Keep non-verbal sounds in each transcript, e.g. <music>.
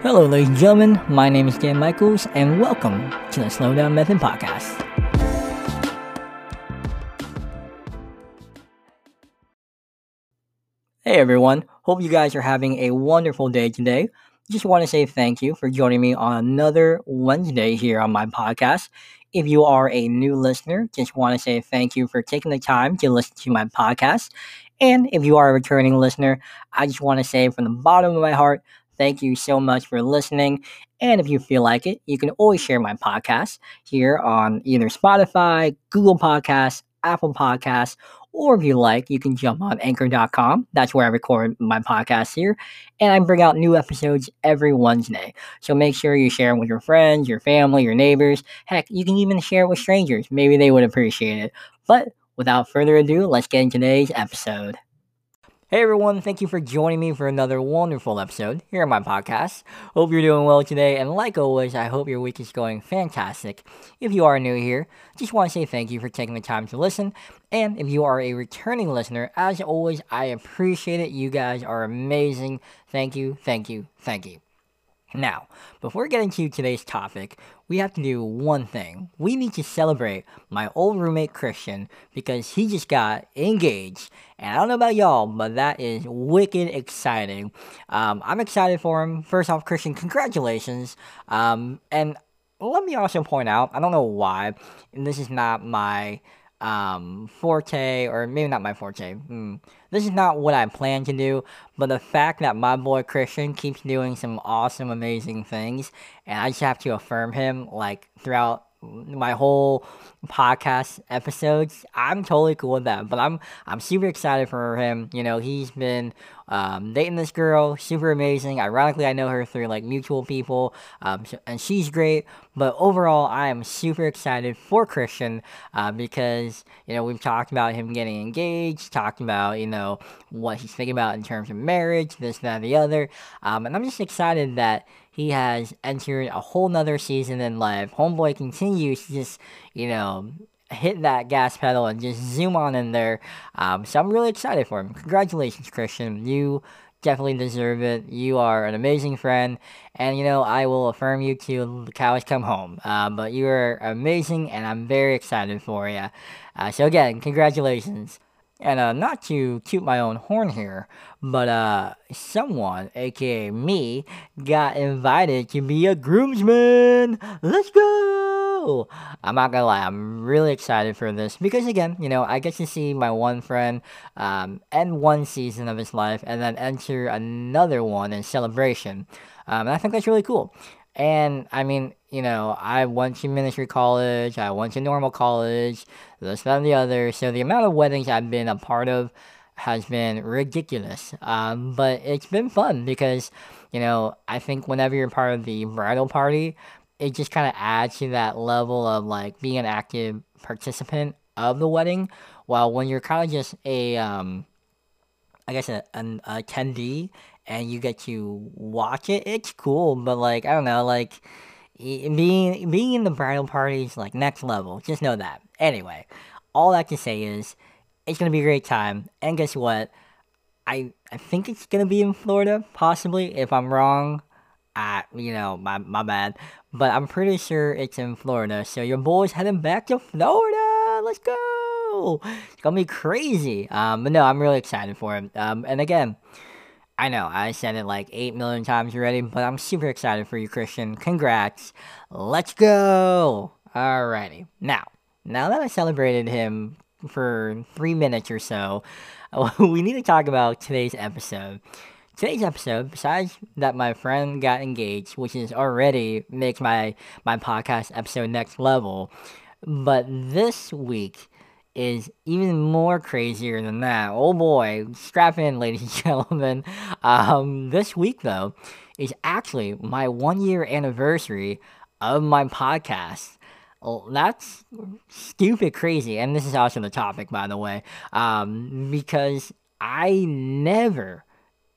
Hello, ladies and gentlemen. My name is Dan Michaels, and welcome to the Slowdown Method Podcast. Hey, everyone. Hope you guys are having a wonderful day today. Just want to say thank you for joining me on another Wednesday here on my podcast. If you are a new listener, just want to say thank you for taking the time to listen to my podcast. And if you are a returning listener, I just want to say from the bottom of my heart, thank you so much for listening. And if you feel like it, you can always share my podcast here on either Spotify, Google Podcasts, Apple Podcasts, or if you like, you can jump on anchor.com. That's where I record my podcast here. And I bring out new episodes every Wednesday. So make sure you share it with your friends, your family, your neighbors. Heck, you can even share it with strangers. Maybe they would appreciate it. But without further ado, let's get into today's episode. Hey everyone, thank you for joining me for another wonderful episode here on my podcast. Hope you're doing well today, and like always, I hope your week is going fantastic. If you are new here, just want to say thank you for taking the time to listen, and if you are a returning listener, as always, I appreciate it. You guys are amazing. Thank you, thank you, thank you. Now, before getting to today's topic, we have to do one thing. We need to celebrate my old roommate Christian because he just got engaged. And I don't know about y'all, but that is wicked exciting. Um, I'm excited for him. First off, Christian, congratulations. Um, and let me also point out, I don't know why, and this is not my um, forte, or maybe not my forte. Hmm. This is not what I plan to do, but the fact that my boy Christian keeps doing some awesome, amazing things, and I just have to affirm him like throughout my whole podcast episodes. I'm totally cool with that, but I'm I'm super excited for him. You know, he's been um, dating this girl, super amazing. Ironically, I know her through like mutual people, um, and she's great. But overall, I am super excited for Christian uh, because you know we've talked about him getting engaged, talked about you know what he's thinking about in terms of marriage, this, that, and the other, um, and I'm just excited that he has entered a whole nother season in life. Homeboy continues to just, you know, hit that gas pedal and just zoom on in there. Um, so I'm really excited for him. Congratulations, Christian. You definitely deserve it. You are an amazing friend, and you know I will affirm you till the cows come home. Uh, but you are amazing, and I'm very excited for you. Uh, so again, congratulations. And uh, not to toot my own horn here, but uh, someone, aka me, got invited to be a groomsman. Let's go! I'm not gonna lie, I'm really excited for this because again, you know, I get to see my one friend um, end one season of his life and then enter another one in celebration. Um, and I think that's really cool. And I mean, you know, I went to ministry college, I went to normal college, this, that, and the other. So the amount of weddings I've been a part of has been ridiculous. Um, but it's been fun because, you know, I think whenever you're part of the bridal party, it just kind of adds to that level of like being an active participant of the wedding. While when you're kind of just a, um, I guess, a, an attendee and you get to watch it, it's cool. But like, I don't know, like being being in the bridal party is like next level. Just know that. Anyway, all that to say is it's gonna be a great time. And guess what? I I think it's gonna be in Florida, possibly. If I'm wrong, I you know my my bad. But I'm pretty sure it's in Florida. So your boy's heading back to Florida. Let's go. It's gonna be crazy. Um, but no, I'm really excited for it. Um, and again. I know, I said it like 8 million times already, but I'm super excited for you, Christian. Congrats. Let's go. Alrighty. Now, now that I celebrated him for three minutes or so, <laughs> we need to talk about today's episode. Today's episode, besides that my friend got engaged, which is already makes my my podcast episode next level, but this week is even more crazier than that. Oh boy, strap in, ladies and <laughs> gentlemen. Um, this week, though, is actually my one year anniversary of my podcast. Oh, that's stupid crazy. And this is also the topic, by the way, um, because I never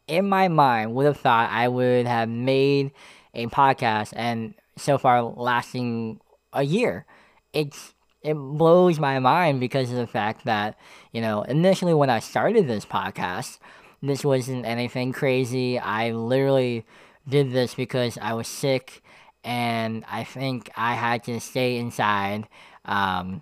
in my mind would have thought I would have made a podcast and so far lasting a year. It's it blows my mind because of the fact that, you know, initially when I started this podcast, this wasn't anything crazy. I literally did this because I was sick and I think I had to stay inside. Um,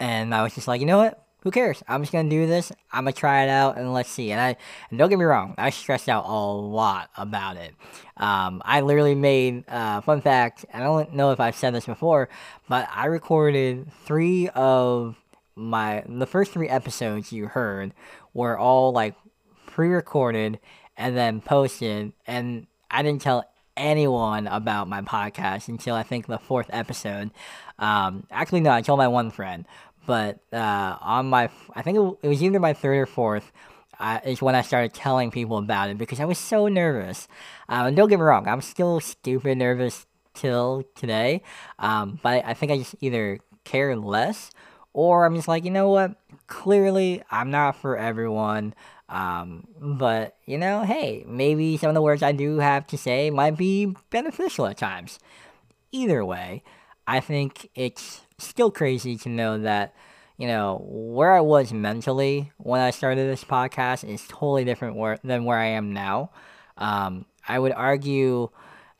and I was just like, you know what? Who cares? I'm just gonna do this. I'm gonna try it out and let's see. And I and don't get me wrong, I stressed out a lot about it. Um, I literally made uh, fun fact. I don't know if I've said this before, but I recorded three of my the first three episodes you heard were all like pre-recorded and then posted, and I didn't tell anyone about my podcast until I think the fourth episode. Um, actually, no, I told my one friend, but uh, on my, I think it, was either my third or fourth. Uh, is when I started telling people about it because I was so nervous. Um, and don't get me wrong, I'm still stupid nervous till today. Um, but I think I just either care less or I'm just like, you know what? Clearly, I'm not for everyone. Um, but, you know, hey, maybe some of the words I do have to say might be beneficial at times. Either way, I think it's still crazy to know that, you know, where I was mentally when I started this podcast is totally different where, than where I am now. Um, I would argue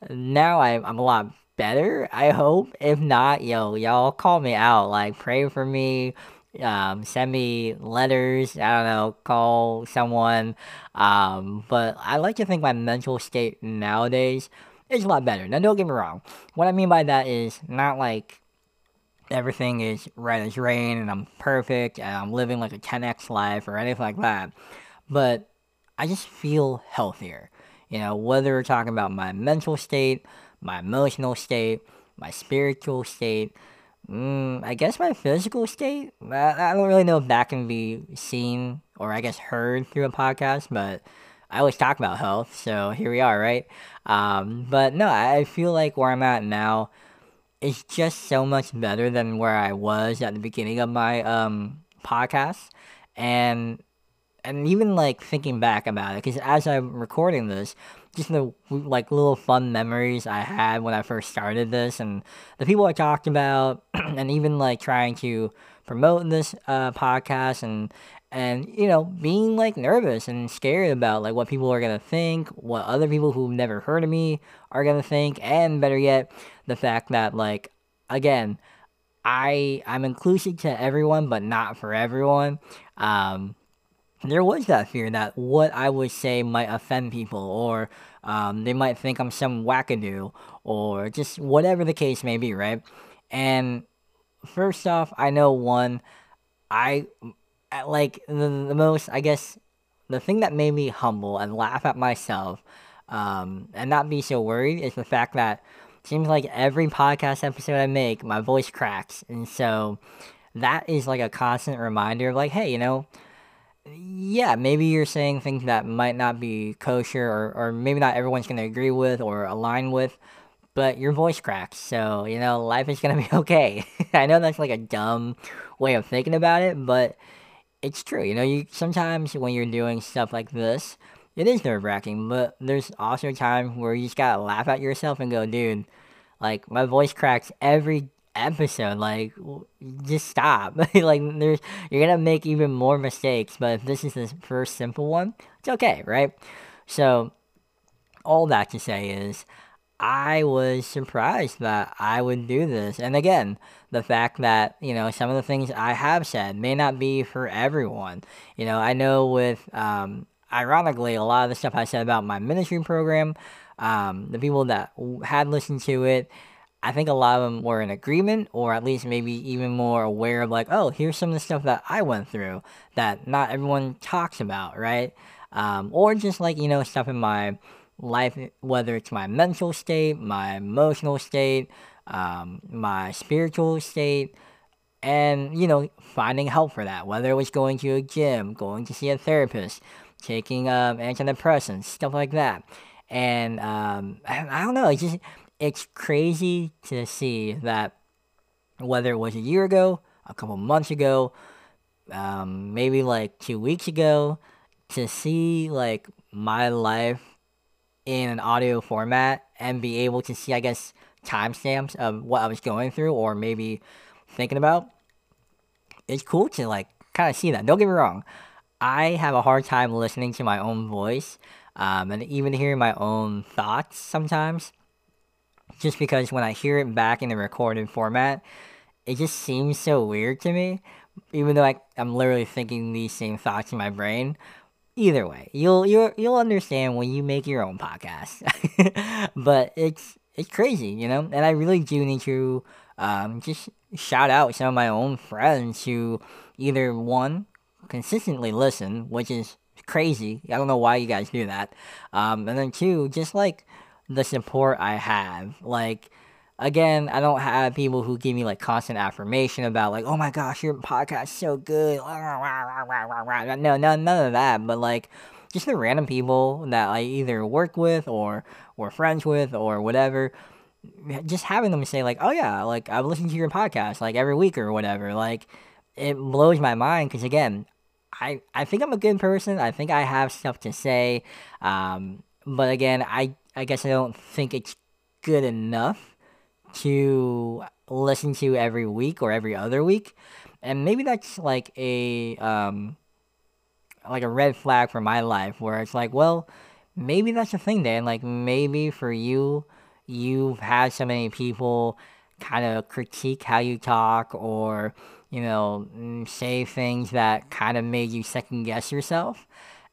now I, I'm a lot better, I hope. If not, yo, y'all call me out. Like, pray for me. Um, send me letters. I don't know, call someone. Um, but I like to think my mental state nowadays is a lot better. Now, don't get me wrong. What I mean by that is not like everything is right as rain and I'm perfect and I'm living like a 10x life or anything like that. But I just feel healthier. You know, whether we're talking about my mental state, my emotional state, my spiritual state, mm, I guess my physical state. I, don't really know if that can be seen or I guess heard through a podcast, but I always talk about health, so here we are, right? Um, but no, I feel like where I'm at now is just so much better than where I was at the beginning of my um, podcast, and and even like thinking back about it, because as I'm recording this, just the like little fun memories I had when I first started this, and the people I talked about, <clears throat> and even like trying to promote this uh, podcast, and and you know being like nervous and scared about like what people are gonna think, what other people who've never heard of me are gonna think, and better yet, the fact that like again. I I'm inclusive to everyone, but not for everyone. Um, there was that fear that what I would say might offend people, or um, they might think I'm some wackadoo, or just whatever the case may be, right? And first off, I know one, I like the, the most, I guess, the thing that made me humble and laugh at myself um, and not be so worried is the fact that seems like every podcast episode I make, my voice cracks. And so that is like a constant reminder of like, hey, you know, yeah, maybe you're saying things that might not be kosher or, or maybe not everyone's going to agree with or align with, but your voice cracks. So, you know, life is going to be <laughs> okay. I know that's like a dumb way of thinking about it, but it's true. You know, you sometimes when you're doing stuff like this, it is nerve wracking, but there's also a time where you just got to laugh at yourself and go, dude, like my voice cracks every episode. Like, just stop. <laughs> like, there's you're gonna make even more mistakes. But if this is the first simple one, it's okay, right? So, all that to say is, I was surprised that I would do this. And again, the fact that, you know, some of the things I have said may not be for everyone. You know, I know with, um, ironically, a lot of the stuff I said about my ministry program, um, the people that had listened to it, I think a lot of them were in agreement, or at least maybe even more aware of like, oh, here's some of the stuff that I went through that not everyone talks about, right? Um, or just like you know stuff in my life, whether it's my mental state, my emotional state, um, my spiritual state, and you know finding help for that, whether it was going to a gym, going to see a therapist, taking um, antidepressants, stuff like that. And um, I don't know, it's just it's crazy to see that whether it was a year ago, a couple months ago, um, maybe like two weeks ago, to see like my life in an audio format and be able to see, I guess, timestamps of what I was going through or maybe thinking about. It's cool to like kind of see that. Don't get me wrong. I have a hard time listening to my own voice. um, and even hearing my own thoughts sometimes. Just because when I hear it back in the recorded format, it just seems so weird to me, even though I, I'm literally thinking these same thoughts in my brain. Either way, you'll you'll you'll understand when you make your own podcast. <laughs> but it's it's crazy, you know. And I really do need to um, just shout out some of my own friends who either one consistently listen, which is crazy. I don't know why you guys do that. Um, and then two, just like the support I have, like again, I don't have people who give me like constant affirmation about like, oh my gosh, your podcast is so good. No, no, none of that. But like, just the random people that I either work with or or friends with or whatever. Just having them say like, oh yeah, like I've listened to your podcast like every week or whatever. Like, it blows my mind because again, I I think I'm a good person. I think I have stuff to say. Um, but again, I I guess I don't think it's good enough to listen to every week or every other week. And maybe that's like a um like a red flag for my life where it's like, well, maybe that's the thing then. Like maybe for you you've had so many people kind of critique how you talk or you know mm, say things that kind of made you second guess yourself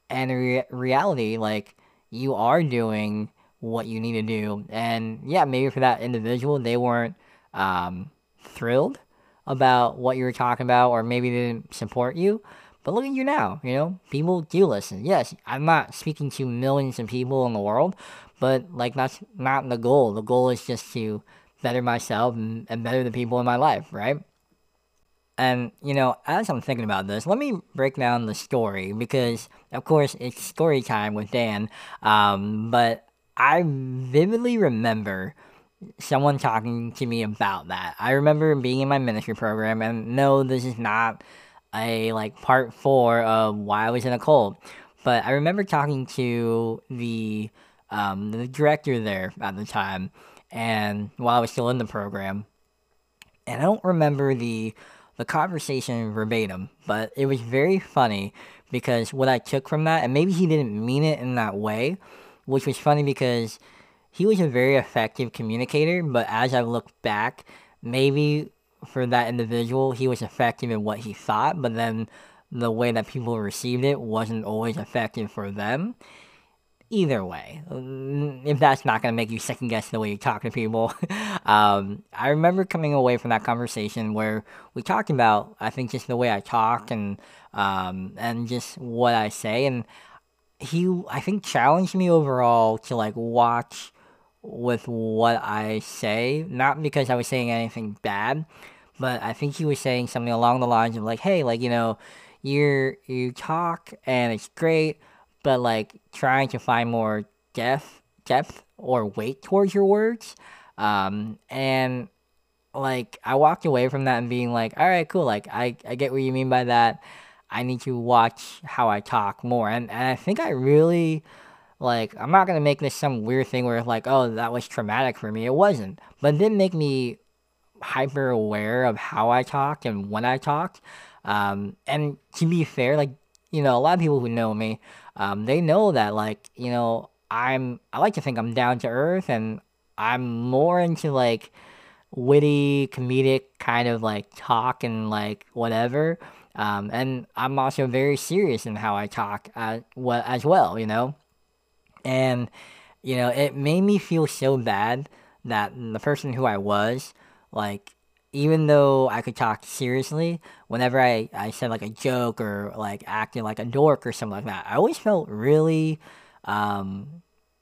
and re- reality like you are doing what you need to do. And yeah, maybe for that individual, they weren't um, thrilled about what you were talking about, or maybe they didn't support you. But look at you now, you know, people do listen. Yes, I'm not speaking to millions of people in the world, but like that's not the goal. The goal is just to better myself and, and better the people in my life, right? And, you know, as I'm thinking about this, let me break down the story because, of course, it's story time with Dan. Um, but I vividly remember someone talking to me about that. I remember being in my ministry program, and no, this is not a like part four of why I was in a cult, but I remember talking to the um, the director there at the time, and while I was still in the program, and I don't remember the the conversation verbatim, but it was very funny because what I took from that, and maybe he didn't mean it in that way which was funny because he was a very effective communicator, but as I look back, maybe for that individual, he was effective in what he thought, but then the way that people received it wasn't always effective for them. Either way, mm, if that's not going to make you second guess the way you talk to people, <laughs> um, I remember coming away from that conversation where we talked about, I think, just the way I talk and um, and just what I say, and he I think challenged me overall to like watch with what I say, not because I was saying anything bad, but I think he was saying something along the lines of like, hey, like you know, you're you talk and it's great, but like trying to find more depth, depth or weight towards your words, um, and like I walked away from that and being like, all right, cool, like I I get what you mean by that. I need to watch how I talk more. And, and I think I really like I'm not gonna make this some weird thing where it's like, oh, that was traumatic for me. It wasn't. But it did make me hyper aware of how I talked and when I talked. Um, and to be fair, like, you know, a lot of people who know me, um, they know that like, you know, I'm I like to think I'm down to earth and I'm more into like witty, comedic kind of like talk and like whatever. Um, and I'm also very serious in how I talk as, well, as well, you know? And, you know, it made me feel so bad that the person who I was, like, even though I could talk seriously, whenever I, I said like a joke or like acting like a dork or something like that, I always felt really um,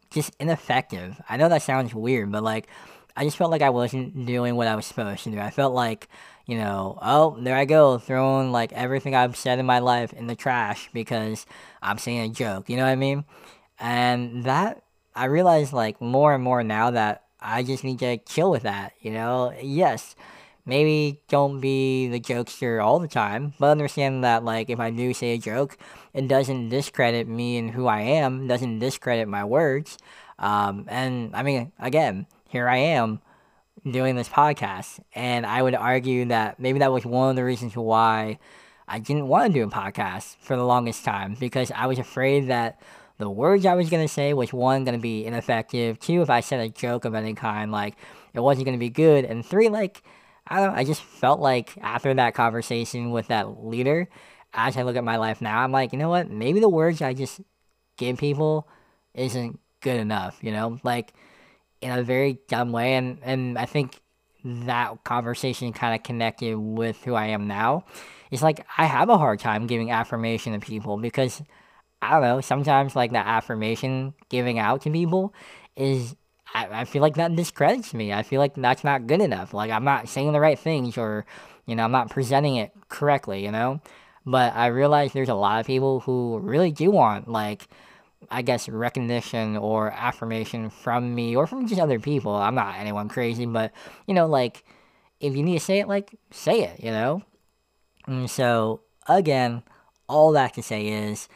just ineffective. I know that sounds weird, but like I just felt like I wasn't doing what I was supposed to do. I felt like you know, oh, there I go, throwing like everything I've said in my life in the trash because I'm saying a joke, you know what I mean? And that, I realize like more and more now that I just need to chill with that, you know? Yes, maybe don't be the jokester all the time, but understand that like if I do say a joke, it doesn't discredit me and who I am, doesn't discredit my words. Um, and I mean, again, here I am doing this podcast. And I would argue that maybe that was one of the reasons why I didn't want to do a podcast for the longest time because I was afraid that the words I was gonna say was one gonna be ineffective. Two, if I said a joke of any kind, like it wasn't gonna be good. And three, like I don't know, I just felt like after that conversation with that leader, as I look at my life now, I'm like, you know what? Maybe the words I just give people isn't good enough, you know? Like in a very dumb way and and I think that conversation kind of connected with who I am now. It's like I have a hard time giving affirmation to people because I don't know, sometimes like that affirmation giving out to people is I, I feel like that discredits me. I feel like that's not good enough. Like I'm not saying the right things or you know, I'm not presenting it correctly, you know? But I realize there's a lot of people who really do want like I guess recognition or affirmation from me or from just other people. I'm not anyone crazy, but you know, like if you need to say it, like say it, you know? And so again, all that to say is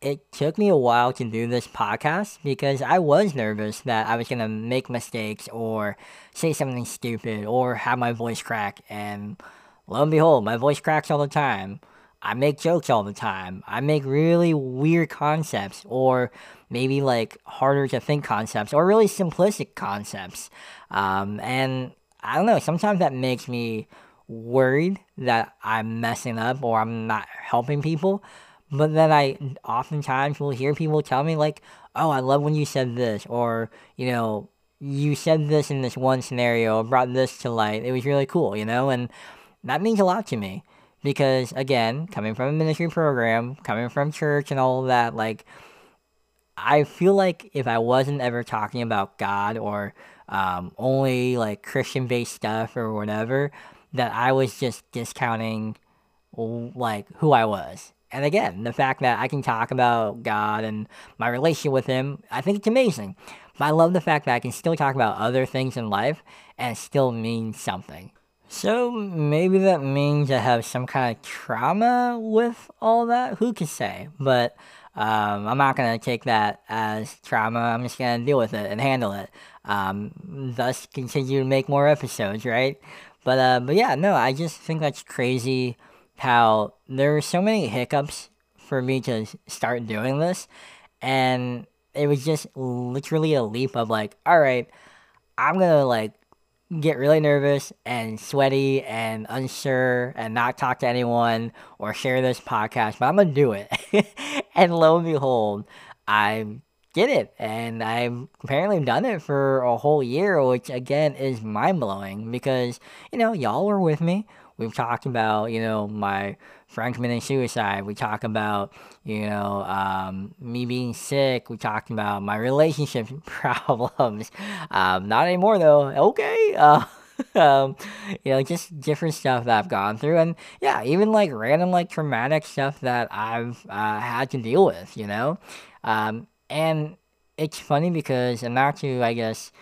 it took me a while to do this podcast because I was nervous that I was gonna make mistakes or say something stupid or have my voice crack and lo and behold, my voice cracks all the time. I make jokes all the time. I make really weird concepts or maybe like harder to think concepts or really simplistic concepts. Um, and I don't know, sometimes that makes me worried that I'm messing up or I'm not helping people. But then I oftentimes will hear people tell me like, "Oh, I love when you said this," or you know, you said this in this one scenario, brought this to light. It was really cool, you know, and that means a lot to me because again, coming from a ministry program, coming from church and all that, like I feel like if I wasn't ever talking about God or um, only like Christian based stuff or whatever, that I was just discounting like who I was and again, the fact that I can talk about God and my relationship with Him, I think it's amazing. But I love the fact that I can still talk about other things in life and still mean something. So maybe that means I have some kind of trauma with all that. Who can say? But um, I'm not gonna take that as trauma. I'm just gonna deal with it and handle it. Um, thus, continue to make more episodes, right? But uh, but yeah, no, I just think that's crazy how there were so many hiccups for me to start doing this and it was just literally a leap of like all right i'm gonna like get really nervous and sweaty and unsure and not talk to anyone or share this podcast but i'm gonna do it. <laughs> And lo and behold i did it and i've apparently done it for a whole year which again is mind-blowing because you know y'all were with me We've talked about, you know, my friend committing suicide. We talk about, you know, um, me being sick. We talked about my relationship <laughs> problems. Um, not anymore though. Okay. Uh, <laughs> um, you know, just different stuff that I've gone through, and yeah, even like random like traumatic stuff that I've uh, had to deal with. You know, um, and it's funny because, and not to, I guess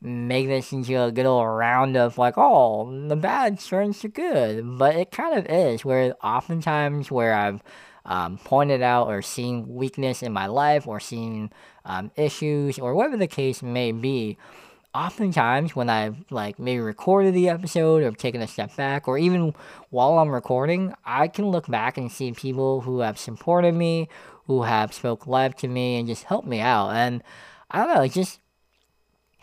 make this into a good old round of like, oh, the bad turns to good. But it kind of is, where oftentimes where I've um, pointed out or seen weakness in my life or seen um, issues or whatever the case may be, oftentimes when I've like maybe recorded the episode or taken a step back or even while I'm recording, I can look back and see people who have supported me, who have spoke life to me and just helped me out. And I don't know, it's just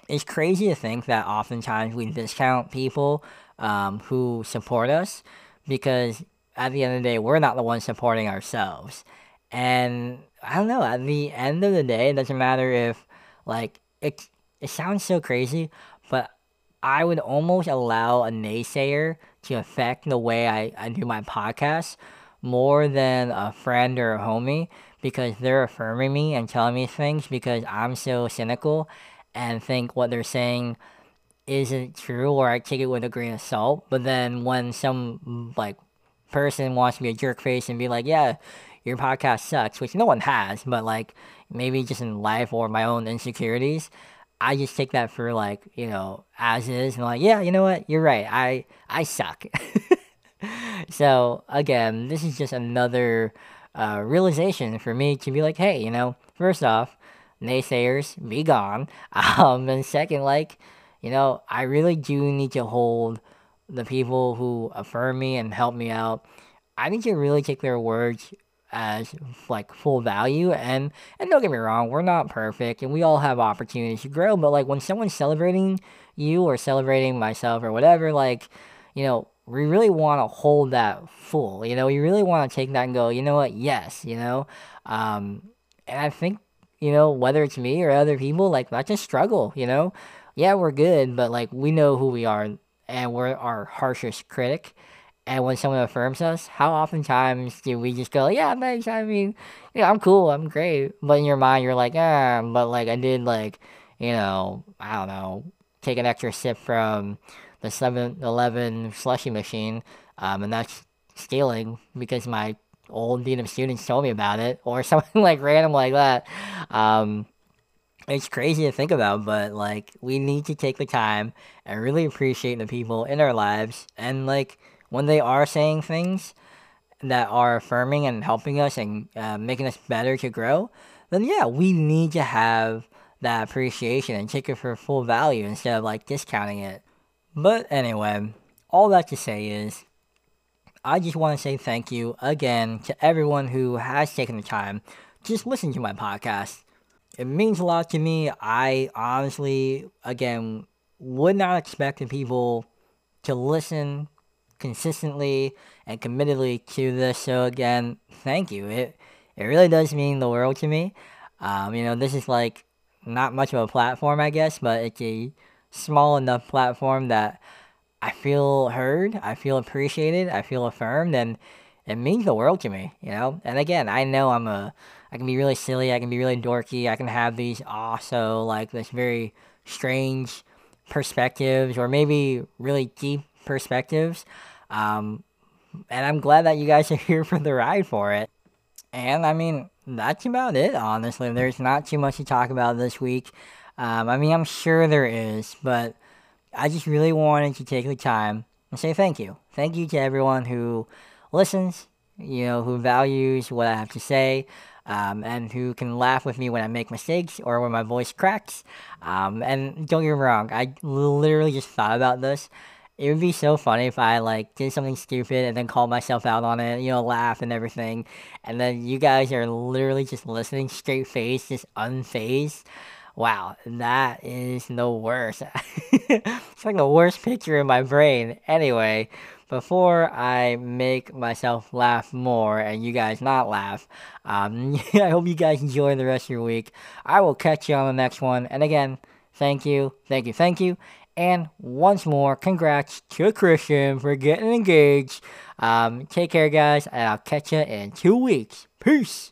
it's crazy to think that oftentimes we discount people um, who support us because at the end of the day, we're not the ones supporting ourselves. And I don't know, at the end of the day, it doesn't matter if, like, it, it sounds so crazy, but I would almost allow a naysayer to affect the way I, I do my podcast more than a friend or a homie because they're affirming me and telling me things because I'm so cynical and think what they're saying isn't true or I take it with a grain of salt. But then when some like person wants to be a jerk face and be like, yeah, your podcast sucks, which no one has, but like maybe just in life or my own insecurities, I just take that for like, you know, as is and like, yeah, you know what? You're right. I I suck. <laughs> so again, this is just another uh, realization for me to be like, hey, you know, first off, naysayers be gone. <laughs> Um, and second, like, you know, I really do need to hold the people who affirm me and help me out. I need to really take their words as like full value. And and don't get me wrong we're not perfect and we all have opportunities to grow. But like when someone's celebrating you or celebrating myself or whatever like you know we really want to hold that full. You know we really want to take that and go you know what? Yes you know? Um and i think you know whether it's me or other people like that's a struggle you know yeah we're good but like we know who we are and we're our harshest critic and when someone affirms us, how oftentimes do we just go, yeah, thanks, I mean, yeah, I'm cool, I'm great. But in your mind, you're like, ah, but like I did, like, you know, I don't know, take an extra sip from the 7 Eleven slushy machine, um, and that's stealing because my old of students told me about it, or <laughs> something like random like that. Um, it's crazy to think about, but like, we need to take the time and really appreciate the people in our lives and like, when they are saying things that are affirming and helping us and uh, making us better to grow, then yeah, we need to have that appreciation and take it for full value instead of like discounting it. But anyway, all that to say is, I just want to say thank you again to everyone who has taken the time to just listen to my podcast. It means a lot to me. I honestly, again, would not expect people to listen consistently and committedly to this show again, thank you. It it really does mean the world to me. Um, you know, this is like not much of a platform, I guess, but it's a small enough platform that I feel heard, I feel appreciated, I feel affirmed, and it means the world to me. You know, and again, I know I'm a I can be really silly, I can be really dorky, I can have these also like this very strange perspectives or maybe really deep perspectives. Um, and I'm glad that you guys <laughs> are here for the ride for it. And I mean, that's about it, honestly. There's not too much to talk about this week. Um, I mean, I'm sure there is, but I just really wanted to take the time and say thank you. Thank you to everyone who listens, you know, who values what I have to say, um, and who can laugh with me when I make mistakes or when my voice cracks. Um, and don't get me wrong, I literally just thought about this. It would be so funny if I like did something stupid and then called myself out on it, you know, laugh and everything, and then you guys are literally just listening straight face, just unfazed. Wow, that is the worst. <laughs> it's like the worst picture in my brain. Anyway, before I make myself laugh more and you guys not laugh, um, <laughs> I hope you guys enjoy the rest of your week. I will catch you on the next one. And again, thank you, thank you, thank you. And once more, congrats to Christian for getting engaged. Um, take care, guys, and I'll catch you in two weeks. Peace.